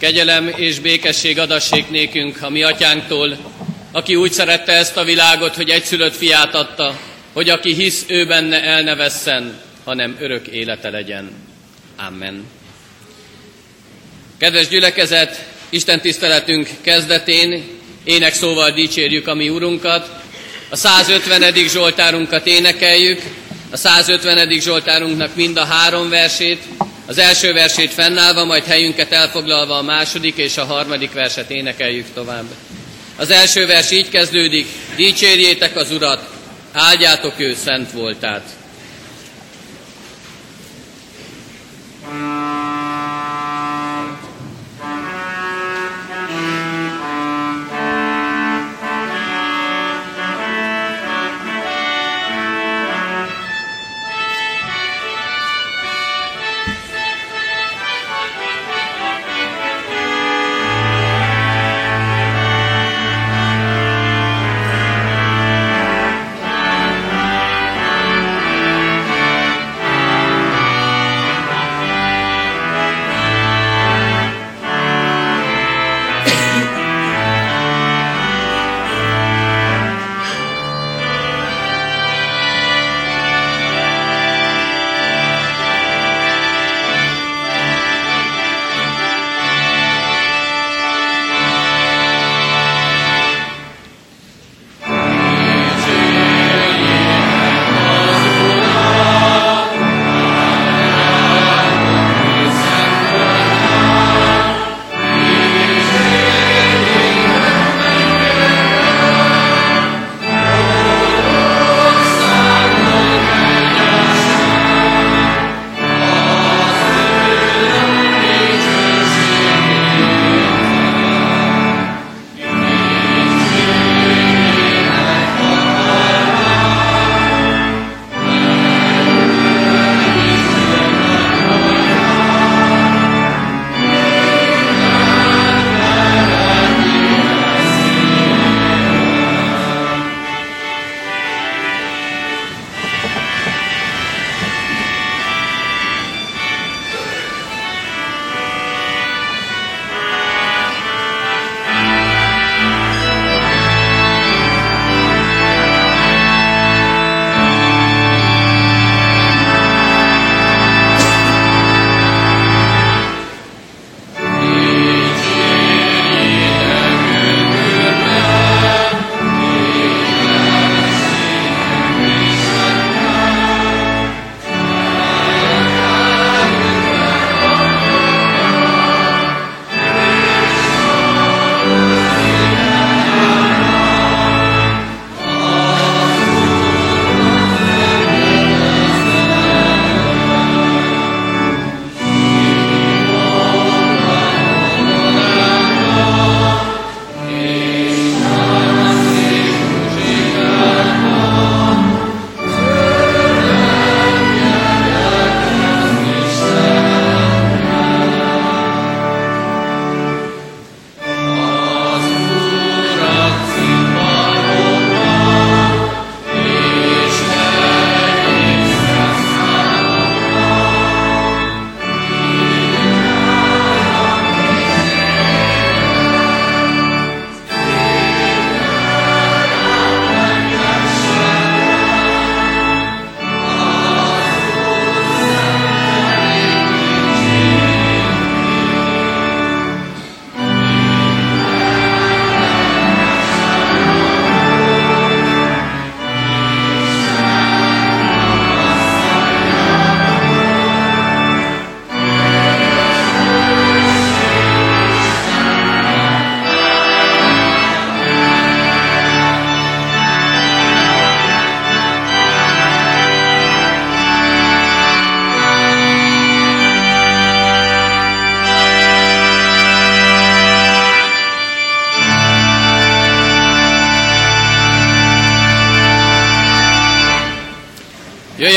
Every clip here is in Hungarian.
Kegyelem és békesség adassék nékünk a mi atyánktól, aki úgy szerette ezt a világot, hogy egyszülött fiát adta, hogy aki hisz ő benne el ne vesszen, hanem örök élete legyen. Amen. Kedves gyülekezet, Isten tiszteletünk kezdetén ének szóval dicsérjük a mi Urunkat, a 150. Zsoltárunkat énekeljük, a 150. Zsoltárunknak mind a három versét, az első versét fennállva, majd helyünket elfoglalva a második és a harmadik verset énekeljük tovább. Az első vers így kezdődik, dicsérjétek az Urat, áldjátok ő szent voltát.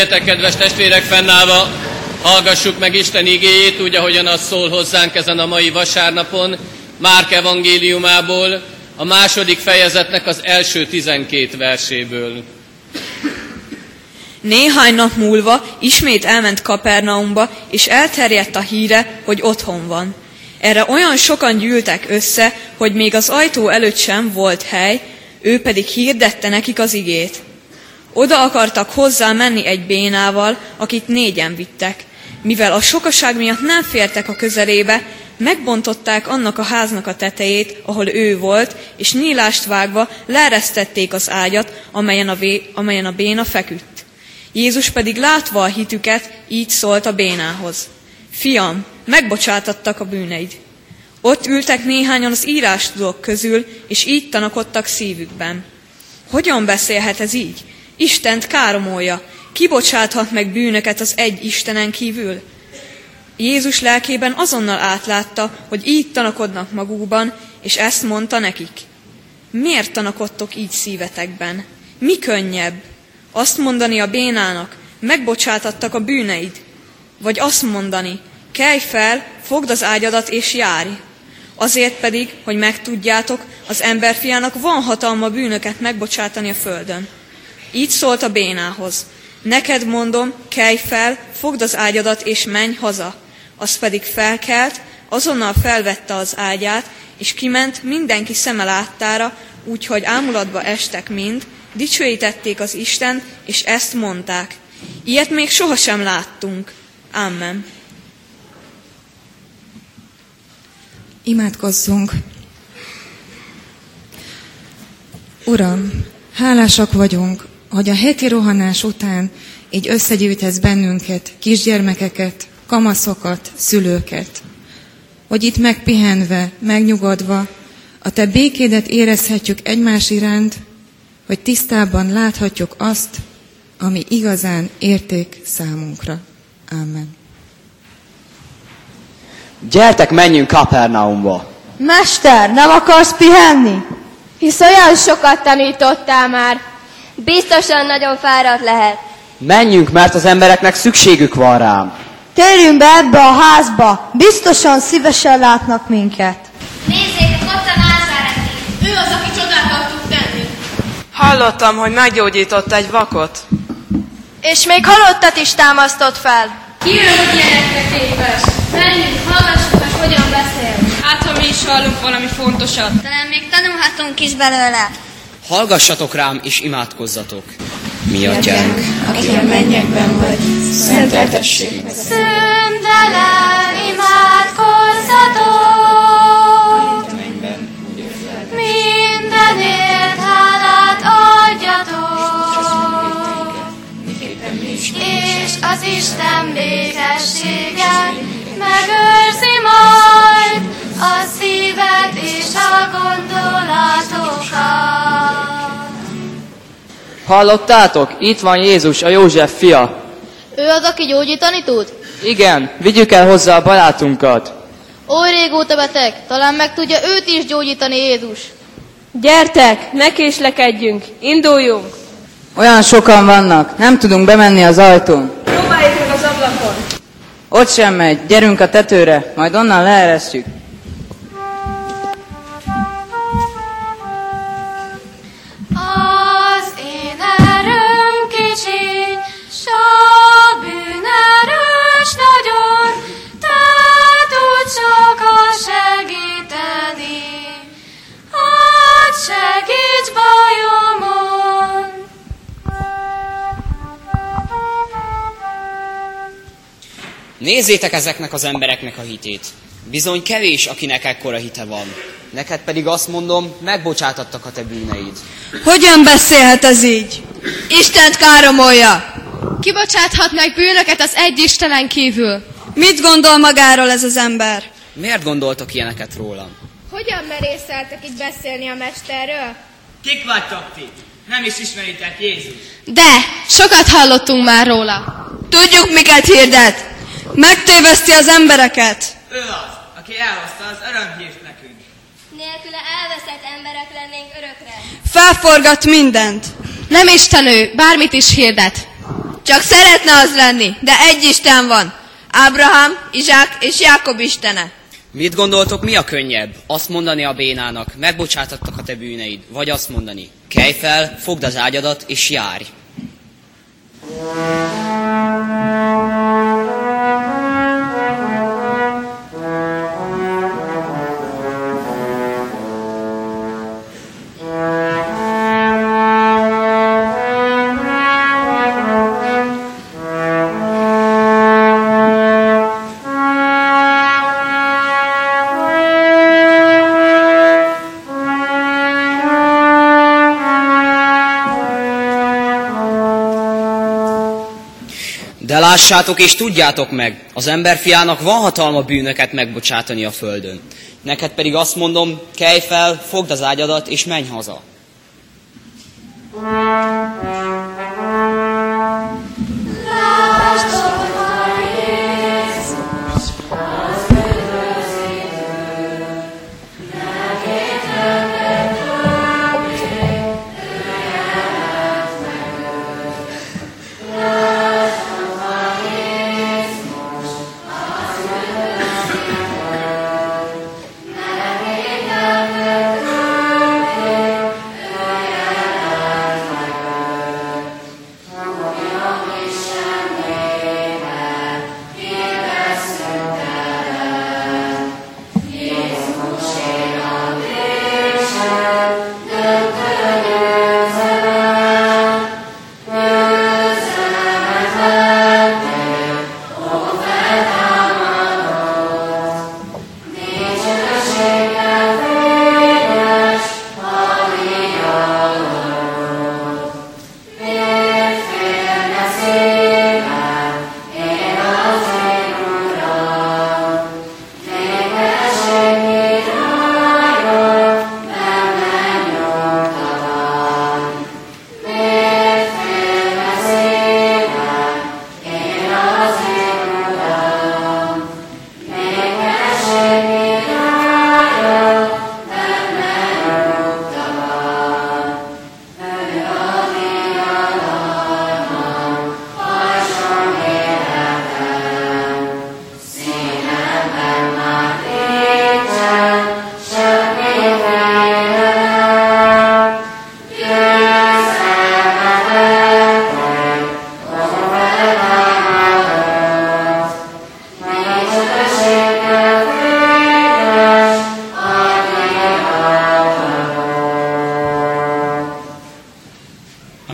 Jöjjetek, kedves testvérek, fennállva, hallgassuk meg Isten igéjét, úgy, ahogyan az szól hozzánk ezen a mai vasárnapon, Márk evangéliumából, a második fejezetnek az első tizenkét verséből. Néhány nap múlva ismét elment Kapernaumba, és elterjedt a híre, hogy otthon van. Erre olyan sokan gyűltek össze, hogy még az ajtó előtt sem volt hely, ő pedig hirdette nekik az igét. Oda akartak hozzá menni egy bénával, akit négyen vittek. Mivel a sokaság miatt nem fértek a közelébe, megbontották annak a háznak a tetejét, ahol ő volt, és nyílást vágva leeresztették az ágyat, amelyen a, vé, amelyen a béna feküdt. Jézus pedig látva a hitüket, így szólt a bénához. Fiam, megbocsátattak a bűneid. Ott ültek néhányan az írástudók közül, és így tanakodtak szívükben. Hogyan beszélhet ez így? Istent káromolja, kibocsáthat meg bűnöket az egy Istenen kívül? Jézus lelkében azonnal átlátta, hogy így tanakodnak magukban, és ezt mondta nekik. Miért tanakodtok így szívetekben? Mi könnyebb? Azt mondani a bénának, megbocsátattak a bűneid? Vagy azt mondani, kelj fel, fogd az ágyadat és járj. Azért pedig, hogy megtudjátok, az emberfiának van hatalma bűnöket megbocsátani a földön. Így szólt a bénához. Neked mondom, kelj fel, fogd az ágyadat és menj haza. Az pedig felkelt, azonnal felvette az ágyát, és kiment mindenki szeme láttára, úgyhogy ámulatba estek mind, dicsőítették az Isten, és ezt mondták. Ilyet még sohasem láttunk. Amen. Imádkozzunk! Uram, hálásak vagyunk, hogy a heti rohanás után így összegyűjtesz bennünket, kisgyermekeket, kamaszokat, szülőket, hogy itt megpihenve, megnyugodva, a Te békédet érezhetjük egymás iránt, hogy tisztában láthatjuk azt, ami igazán érték számunkra. Amen. Gyertek, menjünk Kapernaumba. Mester, nem akarsz pihenni? Hisz olyan sokat tanítottál már. Biztosan nagyon fáradt lehet. Menjünk, mert az embereknek szükségük van rám. Térjünk be ebbe a házba, biztosan szívesen látnak minket. Nézzék, ott a názáreti. Ő az, aki csodákat tud tenni. Hallottam, hogy meggyógyított egy vakot. És még halottat is támasztott fel. Ki ő, hogy ilyenekre képes? Menjünk, hallgassuk meg, hogyan beszél. Hát, ha mi is hallunk valami fontosat. Talán még tanulhatunk is belőle. Hallgassatok rám és imádkozzatok. Mi atyánk, aki a mennyekben vagy, szenteltessék meg. Szentelen imádkozzatok, mindenért hálát adjatok, és az Isten békessége Hallottátok? Itt van Jézus, a József fia. Ő az, aki gyógyítani tud? Igen, vigyük el hozzá a barátunkat. Oly régóta beteg, talán meg tudja őt is gyógyítani Jézus. Gyertek, ne késlekedjünk, induljunk! Olyan sokan vannak, nem tudunk bemenni az ajtón. Próbáljuk meg az ablakon! Ott sem megy, gyerünk a tetőre, majd onnan leeresztjük. Nézzétek ezeknek az embereknek a hitét. Bizony kevés, akinek ekkora hite van. Neked pedig azt mondom, megbocsátattak a te bűneid. Hogyan beszélhet ez így? Istent káromolja! Kibocsáthat meg bűnöket az egy Istenen kívül. Mit gondol magáról ez az ember? Miért gondoltok ilyeneket rólam? Hogyan merészeltek itt beszélni a mesterről? Kik vagytok ti? Nem is ismeritek Jézus. De, sokat hallottunk már róla. Tudjuk, miket hirdet! Megtéveszti az embereket! Ő az, aki elhozta az örömhírt nekünk. Nélküle elveszett emberek lennénk örökre. Felforgat mindent! Nem Istenő, bármit is hirdet. Csak szeretne az lenni, de egy Isten van. Ábrahám, Izsák és Jákob Istene. Mit gondoltok, mi a könnyebb? Azt mondani a bénának, megbocsátattak a te bűneid, vagy azt mondani, kelj fel, fogd az ágyadat és járj. Lássátok és tudjátok meg, az emberfiának van hatalma bűnöket megbocsátani a földön. Neked pedig azt mondom, kelj fel, fogd az ágyadat és menj haza.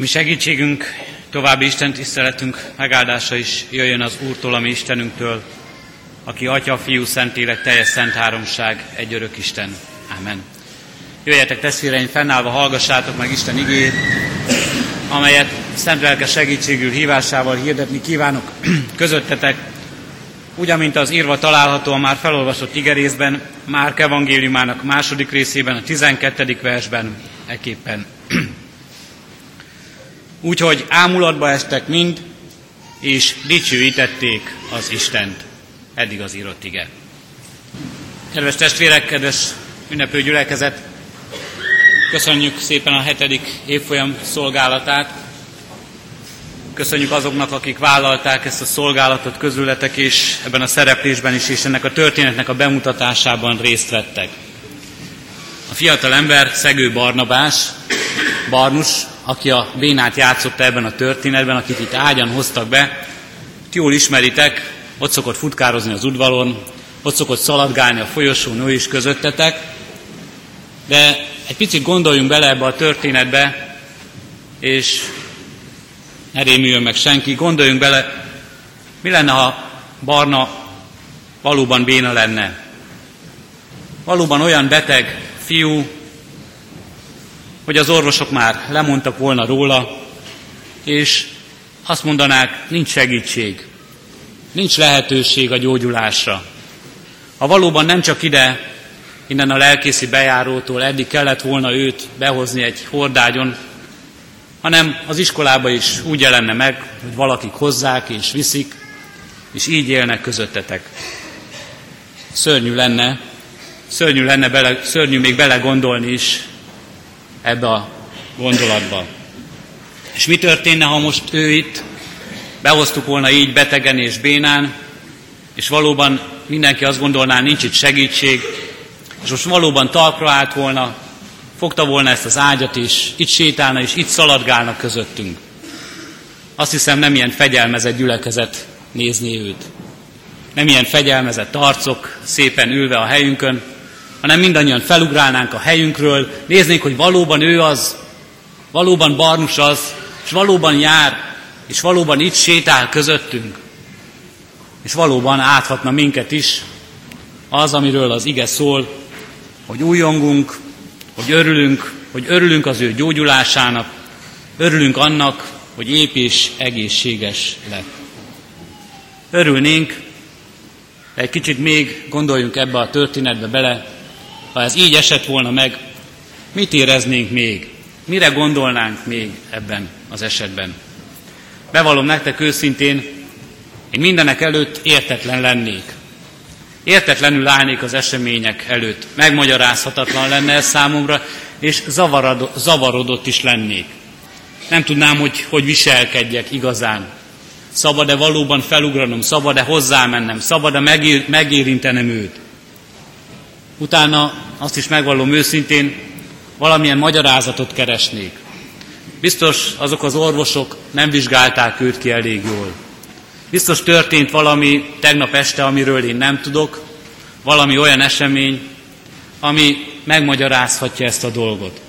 Segítségünk, további Isten tiszteletünk megáldása is jöjjön az Úrtól, a mi Istenünktől, aki Atya, Fiú, Szentlélek, teljes szent háromság, egy örök Isten. Amen. Jöjjetek testvéreim, fennállva hallgassátok meg Isten igét, amelyet szent lelke segítségül hívásával hirdetni kívánok közöttetek, úgy, amint az írva található a már felolvasott igerészben, Márk evangéliumának második részében, a 12. versben, eképpen. Úgyhogy ámulatba estek mind, és dicsőítették az Istent. Eddig az írott ige. Kedves testvérek, kedves ünneplő gyülekezet, köszönjük szépen a hetedik évfolyam szolgálatát. Köszönjük azoknak, akik vállalták ezt a szolgálatot közületek, és ebben a szereplésben is, és ennek a történetnek a bemutatásában részt vettek. A fiatal ember Szegő Barnabás, Barnus, aki a bénát játszotta ebben a történetben, akit itt ágyan hoztak be, jól ismeritek, ott szokott futkározni az udvaron, ott szokott szaladgálni a folyosón, ő is közöttetek, de egy picit gondoljunk bele ebbe a történetbe, és ne rémüljön meg senki, gondoljunk bele, mi lenne, ha Barna valóban béna lenne. Valóban olyan beteg fiú, hogy az orvosok már lemondtak volna róla, és azt mondanák, nincs segítség, nincs lehetőség a gyógyulásra. Ha valóban nem csak ide, innen a lelkészi bejárótól eddig kellett volna őt behozni egy hordágyon, hanem az iskolába is úgy jelenne meg, hogy valakik hozzák és viszik, és így élnek közöttetek. Szörnyű lenne, szörnyű lenne bele, szörnyű még belegondolni is ebbe a gondolatba. És mi történne, ha most ő itt behoztuk volna így betegen és bénán, és valóban mindenki azt gondolná, nincs itt segítség, és most valóban talpra állt volna, fogta volna ezt az ágyat is, itt sétálna és itt szaladgálna közöttünk. Azt hiszem nem ilyen fegyelmezett gyülekezet nézni őt. Nem ilyen fegyelmezett arcok szépen ülve a helyünkön, hanem mindannyian felugrálnánk a helyünkről, néznénk, hogy valóban ő az, valóban Barnus az, és valóban jár, és valóban itt sétál közöttünk. És valóban áthatna minket is az, amiről az ige szól, hogy újongunk, hogy örülünk, hogy örülünk az ő gyógyulásának, örülünk annak, hogy ép és egészséges lett. Örülnénk, egy kicsit még gondoljunk ebbe a történetbe bele, ha ez így esett volna meg, mit éreznénk még? Mire gondolnánk még ebben az esetben? Bevallom nektek őszintén, én mindenek előtt értetlen lennék. Értetlenül állnék az események előtt. Megmagyarázhatatlan lenne ez számomra, és zavarodott is lennék. Nem tudnám, hogy hogy viselkedjek igazán. Szabad-e valóban felugranom, szabad-e hozzámennem, szabad-e megér, megérintenem őt. Utána azt is megvallom őszintén, valamilyen magyarázatot keresnék. Biztos azok az orvosok nem vizsgálták őt ki elég jól. Biztos történt valami tegnap este, amiről én nem tudok, valami olyan esemény, ami megmagyarázhatja ezt a dolgot.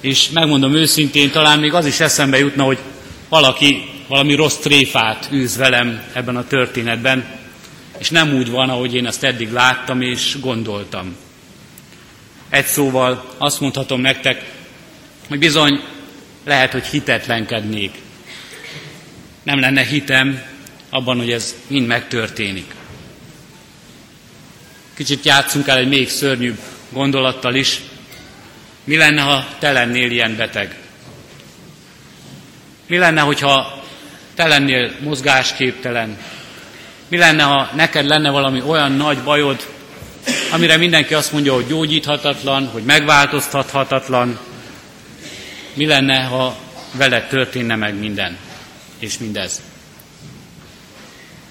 És megmondom őszintén, talán még az is eszembe jutna, hogy valaki valami rossz tréfát űz velem ebben a történetben, és nem úgy van, ahogy én azt eddig láttam és gondoltam. Egy szóval azt mondhatom nektek, hogy bizony lehet, hogy hitetlenkednék. Nem lenne hitem abban, hogy ez mind megtörténik. Kicsit játszunk el egy még szörnyűbb gondolattal is. Mi lenne, ha te lennél ilyen beteg? Mi lenne, hogyha te lennél mozgásképtelen? Mi lenne, ha neked lenne valami olyan nagy bajod, amire mindenki azt mondja, hogy gyógyíthatatlan, hogy megváltoztathatatlan? Mi lenne, ha veled történne meg minden, és mindez?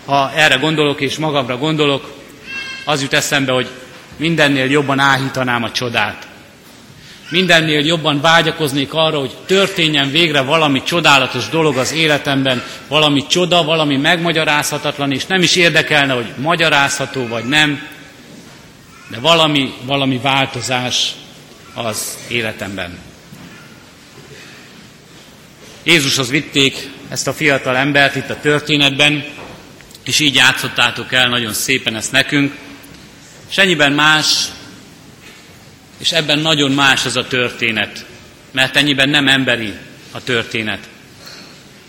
Ha erre gondolok, és magamra gondolok, az jut eszembe, hogy mindennél jobban áhítanám a csodát. Mindennél jobban vágyakoznék arra, hogy történjen végre valami csodálatos dolog az életemben, valami csoda, valami megmagyarázhatatlan, és nem is érdekelne, hogy magyarázható vagy nem, de valami, valami változás az életemben. Jézushoz vitték ezt a fiatal embert itt a történetben, és így játszottátok el nagyon szépen ezt nekünk, és ennyiben más, és ebben nagyon más ez a történet, mert ennyiben nem emberi a történet.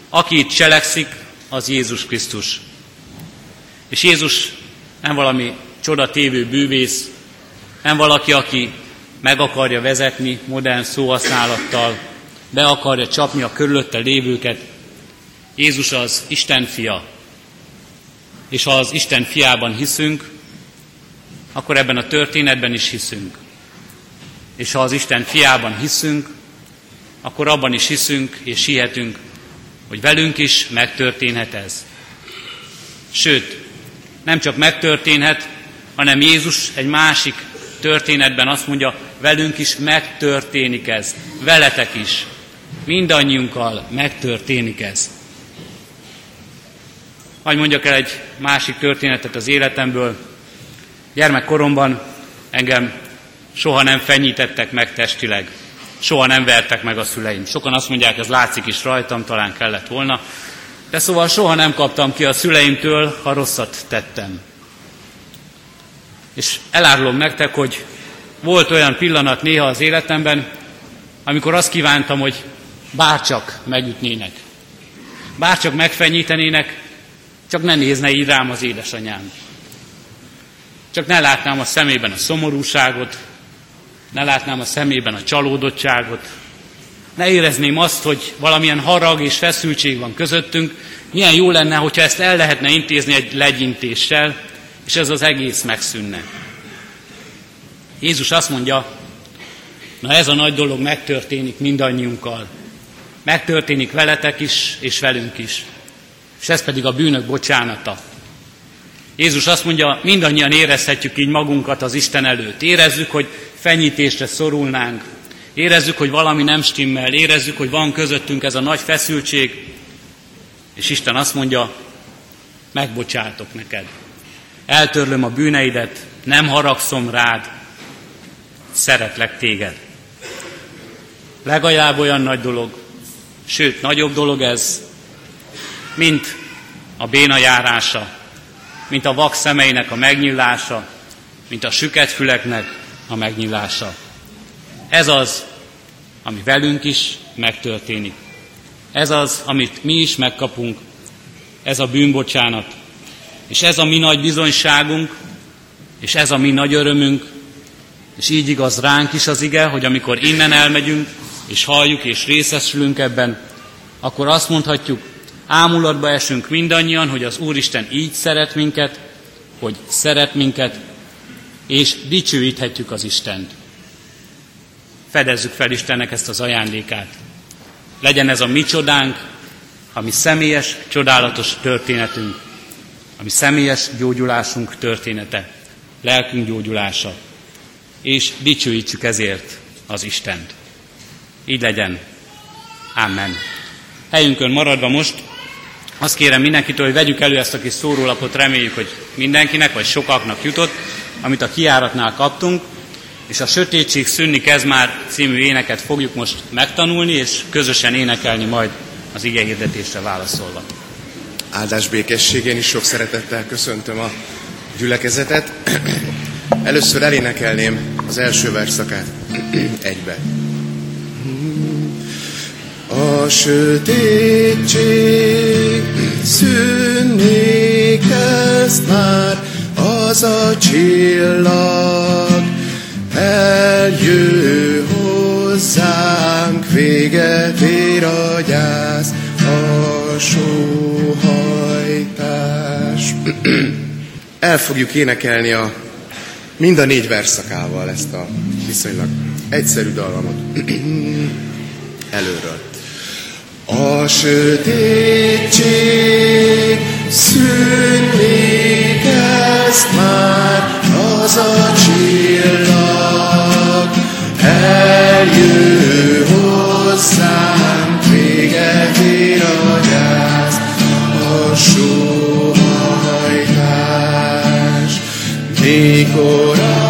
Aki itt cselekszik, az Jézus Krisztus. És Jézus nem valami csodatévő bűvész, nem valaki, aki meg akarja vezetni modern szóhasználattal, be akarja csapni a körülötte lévőket. Jézus az Isten fia. És ha az Isten fiában hiszünk, akkor ebben a történetben is hiszünk. És ha az Isten fiában hiszünk, akkor abban is hiszünk és hihetünk, hogy velünk is megtörténhet ez. Sőt, nem csak megtörténhet, hanem Jézus egy másik történetben azt mondja, velünk is megtörténik ez, veletek is, mindannyiunkkal megtörténik ez. Hagy mondjak el egy másik történetet az életemből, Gyermekkoromban engem soha nem fenyítettek meg testileg, soha nem vertek meg a szüleim. Sokan azt mondják, ez látszik is rajtam, talán kellett volna, de szóval soha nem kaptam ki a szüleimtől, ha rosszat tettem. És elárulom nektek, hogy volt olyan pillanat néha az életemben, amikor azt kívántam, hogy bárcsak megütnének. Bárcsak megfenyítenének, csak ne nézne így rám az édesanyám. Csak ne látnám a szemében a szomorúságot, ne látnám a szemében a csalódottságot, ne érezném azt, hogy valamilyen harag és feszültség van közöttünk, milyen jó lenne, hogyha ezt el lehetne intézni egy legyintéssel, és ez az egész megszűnne. Jézus azt mondja, na ez a nagy dolog megtörténik mindannyiunkkal. Megtörténik veletek is, és velünk is. És ez pedig a bűnök bocsánata. Jézus azt mondja, mindannyian érezhetjük így magunkat az Isten előtt. Érezzük, hogy fenyítésre szorulnánk. Érezzük, hogy valami nem stimmel. Érezzük, hogy van közöttünk ez a nagy feszültség. És Isten azt mondja, megbocsátok neked. Eltörlöm a bűneidet, nem haragszom rád, szeretlek téged. Legalább olyan nagy dolog, sőt, nagyobb dolog ez, mint a béna járása, mint a vak szemeinek a megnyílása, mint a süket füleknek a megnyílása. Ez az, ami velünk is megtörténik. Ez az, amit mi is megkapunk, ez a bűnbocsánat, és ez a mi nagy bizonyságunk, és ez a mi nagy örömünk, és így igaz ránk is az ige, hogy amikor innen elmegyünk, és halljuk és részesülünk ebben, akkor azt mondhatjuk, ámulatba esünk mindannyian, hogy az Úristen így szeret minket, hogy szeret minket, és dicsőíthetjük az Istent. Fedezzük fel Istennek ezt az ajándékát. Legyen ez a mi csodánk, a mi személyes, csodálatos történetünk, a mi személyes gyógyulásunk története, lelkünk gyógyulása, és dicsőítsük ezért az Istent. Így legyen. Amen. Helyünkön maradva most azt kérem mindenkitől, hogy vegyük elő ezt a kis szórólapot, reméljük, hogy mindenkinek, vagy sokaknak jutott, amit a kiáratnál kaptunk, és a Sötétség szűnni kezd már című éneket fogjuk most megtanulni, és közösen énekelni majd az ige hirdetésre válaszolva. Áldás békességén is sok szeretettel köszöntöm a gyülekezetet. Először elénekelném az első verszakát egybe. A sötétség szűnni kezd már, az a csillag eljő hozzánk, véget ér a gyász, a sóhajtás. El fogjuk énekelni a mind a négy verszakával ezt a viszonylag egyszerű dallamot előről. A sötétség szűnni kezd már, az a csillag eljő hozzánk, véget ér a gyász, a sóhajtás. Mikor az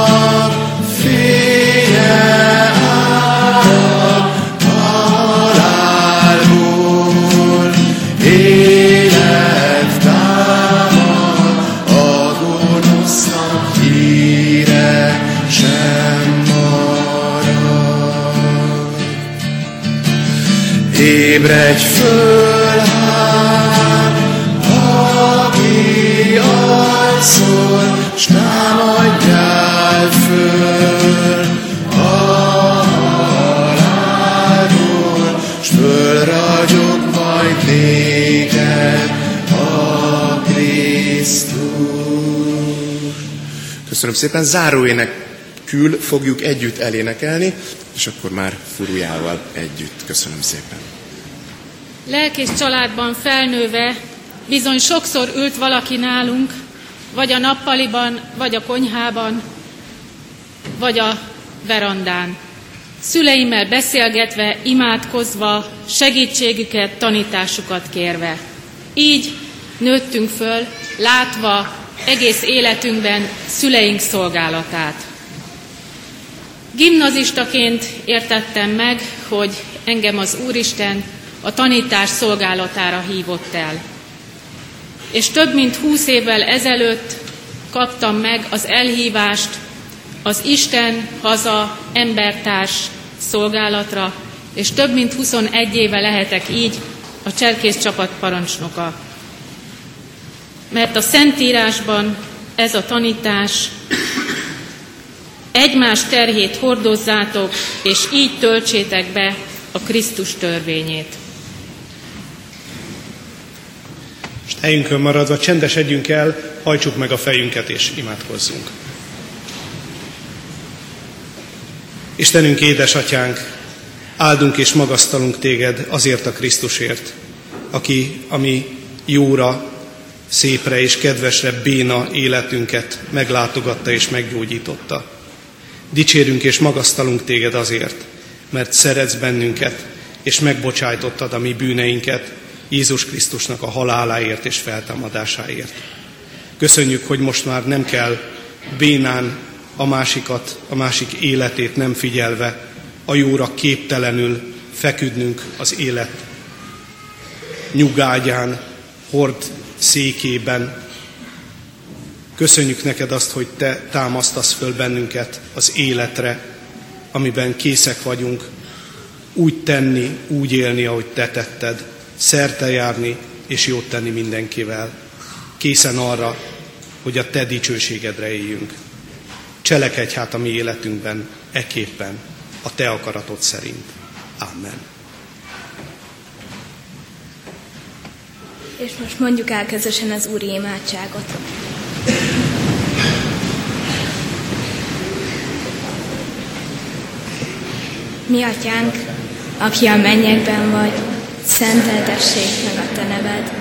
Ébredj föl, hát, aki alszol, s támadjál föl a halálból, s fölragyog majd néked a Krisztus. Köszönöm szépen, záróének kül fogjuk együtt elénekelni, és akkor már furujával együtt. Köszönöm szépen. Lelkész családban felnőve bizony sokszor ült valaki nálunk, vagy a nappaliban, vagy a konyhában, vagy a verandán. Szüleimmel beszélgetve, imádkozva, segítségüket, tanításukat kérve. Így nőttünk föl, látva egész életünkben szüleink szolgálatát. Gimnazistaként értettem meg, hogy engem az Úristen a tanítás szolgálatára hívott el. És több mint húsz évvel ezelőtt kaptam meg az elhívást az Isten haza embertárs szolgálatra, és több mint 21 éve lehetek így a cserkész csapat parancsnoka. Mert a Szentírásban ez a tanítás egymás terhét hordozzátok, és így töltsétek be a Krisztus törvényét. És helyünkön maradva csendesedjünk el, hajtsuk meg a fejünket és imádkozzunk. Istenünk, édesatyánk, áldunk és magasztalunk téged azért a Krisztusért, aki a mi jóra, szépre és kedvesre béna életünket meglátogatta és meggyógyította. Dicsérünk és magasztalunk téged azért, mert szeretsz bennünket, és megbocsájtottad a mi bűneinket Jézus Krisztusnak a haláláért és feltámadásáért. Köszönjük, hogy most már nem kell bénán a másikat, a másik életét nem figyelve, a jóra képtelenül feküdnünk az élet nyugágyán, hord székében. Köszönjük neked azt, hogy te támasztasz föl bennünket az életre, amiben készek vagyunk úgy tenni, úgy élni, ahogy te tetted, szerte járni és jót tenni mindenkivel. Készen arra, hogy a te dicsőségedre éljünk. Cselekedj hát a mi életünkben eképpen, a te akaratod szerint. Amen. És most mondjuk el közösen az Úri imádságot. Mi atyánk, aki a mennyekben vagy, szenteltessék meg a te neved,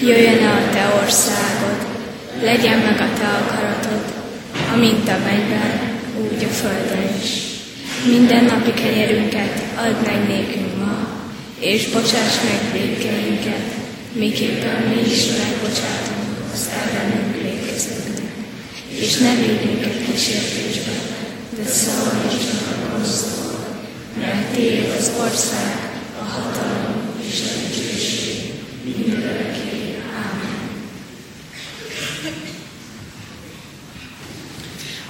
jöjjön el a te országod, legyen meg a te akaratod, amint a mennyben, úgy a földön is. Minden napi kenyerünket add meg nékünk ma, és bocsáss meg védkeinket, miképpen mi is megbocsátunk az ellenünk védkezőknek. És ne védj minket kísértésbe, de szabadíts meg a gonosztól, mert Tiéd az ország, a hatalom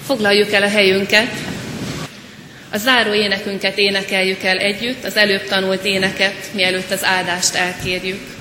Foglaljuk el a helyünket. A záró énekünket énekeljük el együtt, az előbb tanult éneket, mielőtt az áldást elkérjük.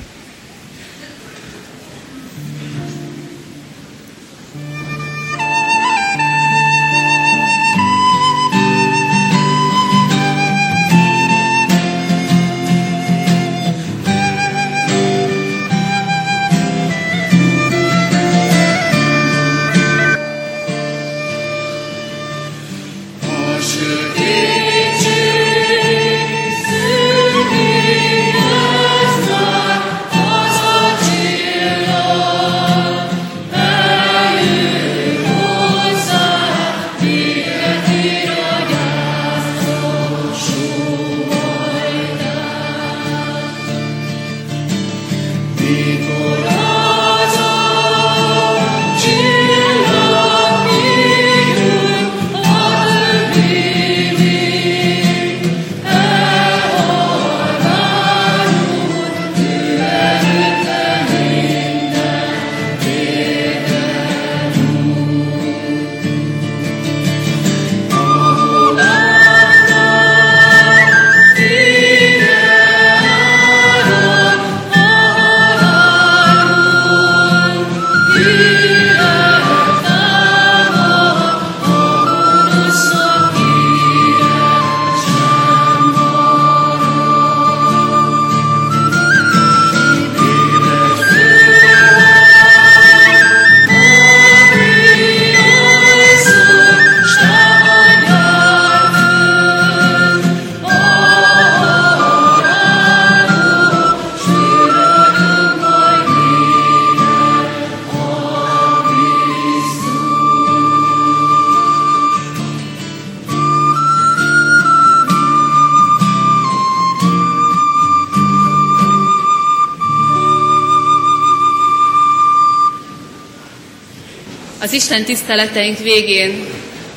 Az Isten tiszteleteink végén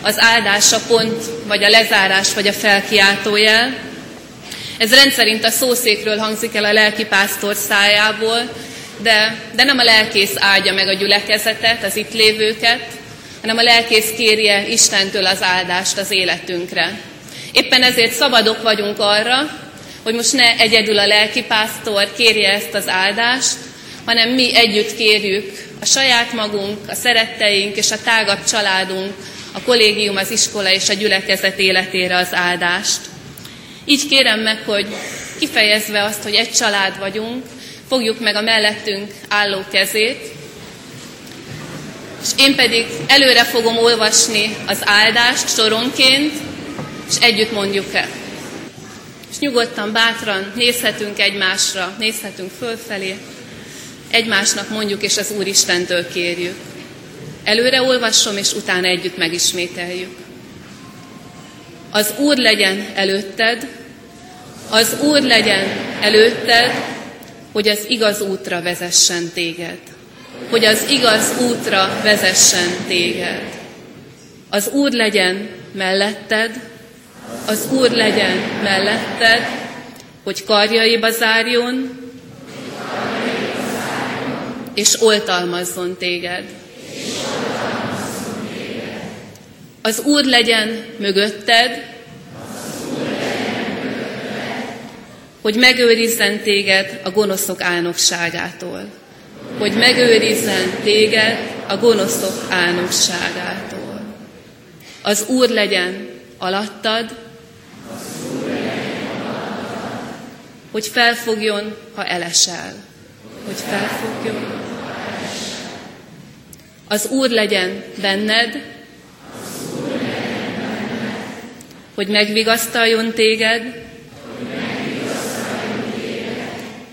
az áldás a pont, vagy a lezárás, vagy a felkiáltójel. Ez rendszerint a szószékről hangzik el a lelkipásztor szájából, de, de nem a lelkész áldja meg a gyülekezetet, az itt lévőket, hanem a lelkész kérje Istentől az áldást az életünkre. Éppen ezért szabadok vagyunk arra, hogy most ne egyedül a lelkipásztor kérje ezt az áldást, hanem mi együtt kérjük a saját magunk, a szeretteink és a tágabb családunk, a kollégium, az iskola és a gyülekezet életére az áldást. Így kérem meg, hogy kifejezve azt, hogy egy család vagyunk, fogjuk meg a mellettünk álló kezét, és én pedig előre fogom olvasni az áldást soronként, és együtt mondjuk el. És nyugodtan, bátran nézhetünk egymásra, nézhetünk fölfelé, egymásnak mondjuk, és az Úristentől kérjük. Előre olvassom, és utána együtt megismételjük. Az Úr legyen előtted, az Úr legyen előtted, hogy az igaz útra vezessen téged. Hogy az igaz útra vezessen téged. Az Úr legyen melletted, az Úr legyen melletted, hogy karjaiba zárjon, és oltalmazzon téged. Az Úr legyen mögötted, hogy megőrizzen téged a gonoszok álnokságától. Hogy megőrizzen téged a gonoszok álnokságától. Az Úr legyen alattad, hogy felfogjon, ha elesel. Hogy felfogjon. Az Úr legyen benned, hogy megvigasztaljon téged,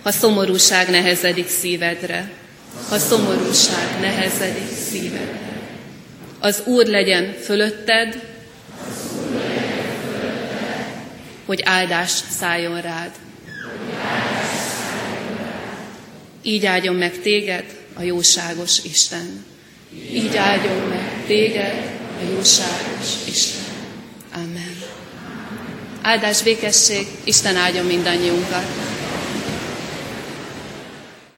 ha szomorúság nehezedik szívedre. Ha szomorúság nehezedik szívedre. Az Úr legyen fölötted, hogy áldás szálljon rád. Így áldjon meg téged a jóságos Isten. Így áldjon meg téged a jóságos Isten. Amen. Áldás, békesség, Isten áldjon mindannyiunkat.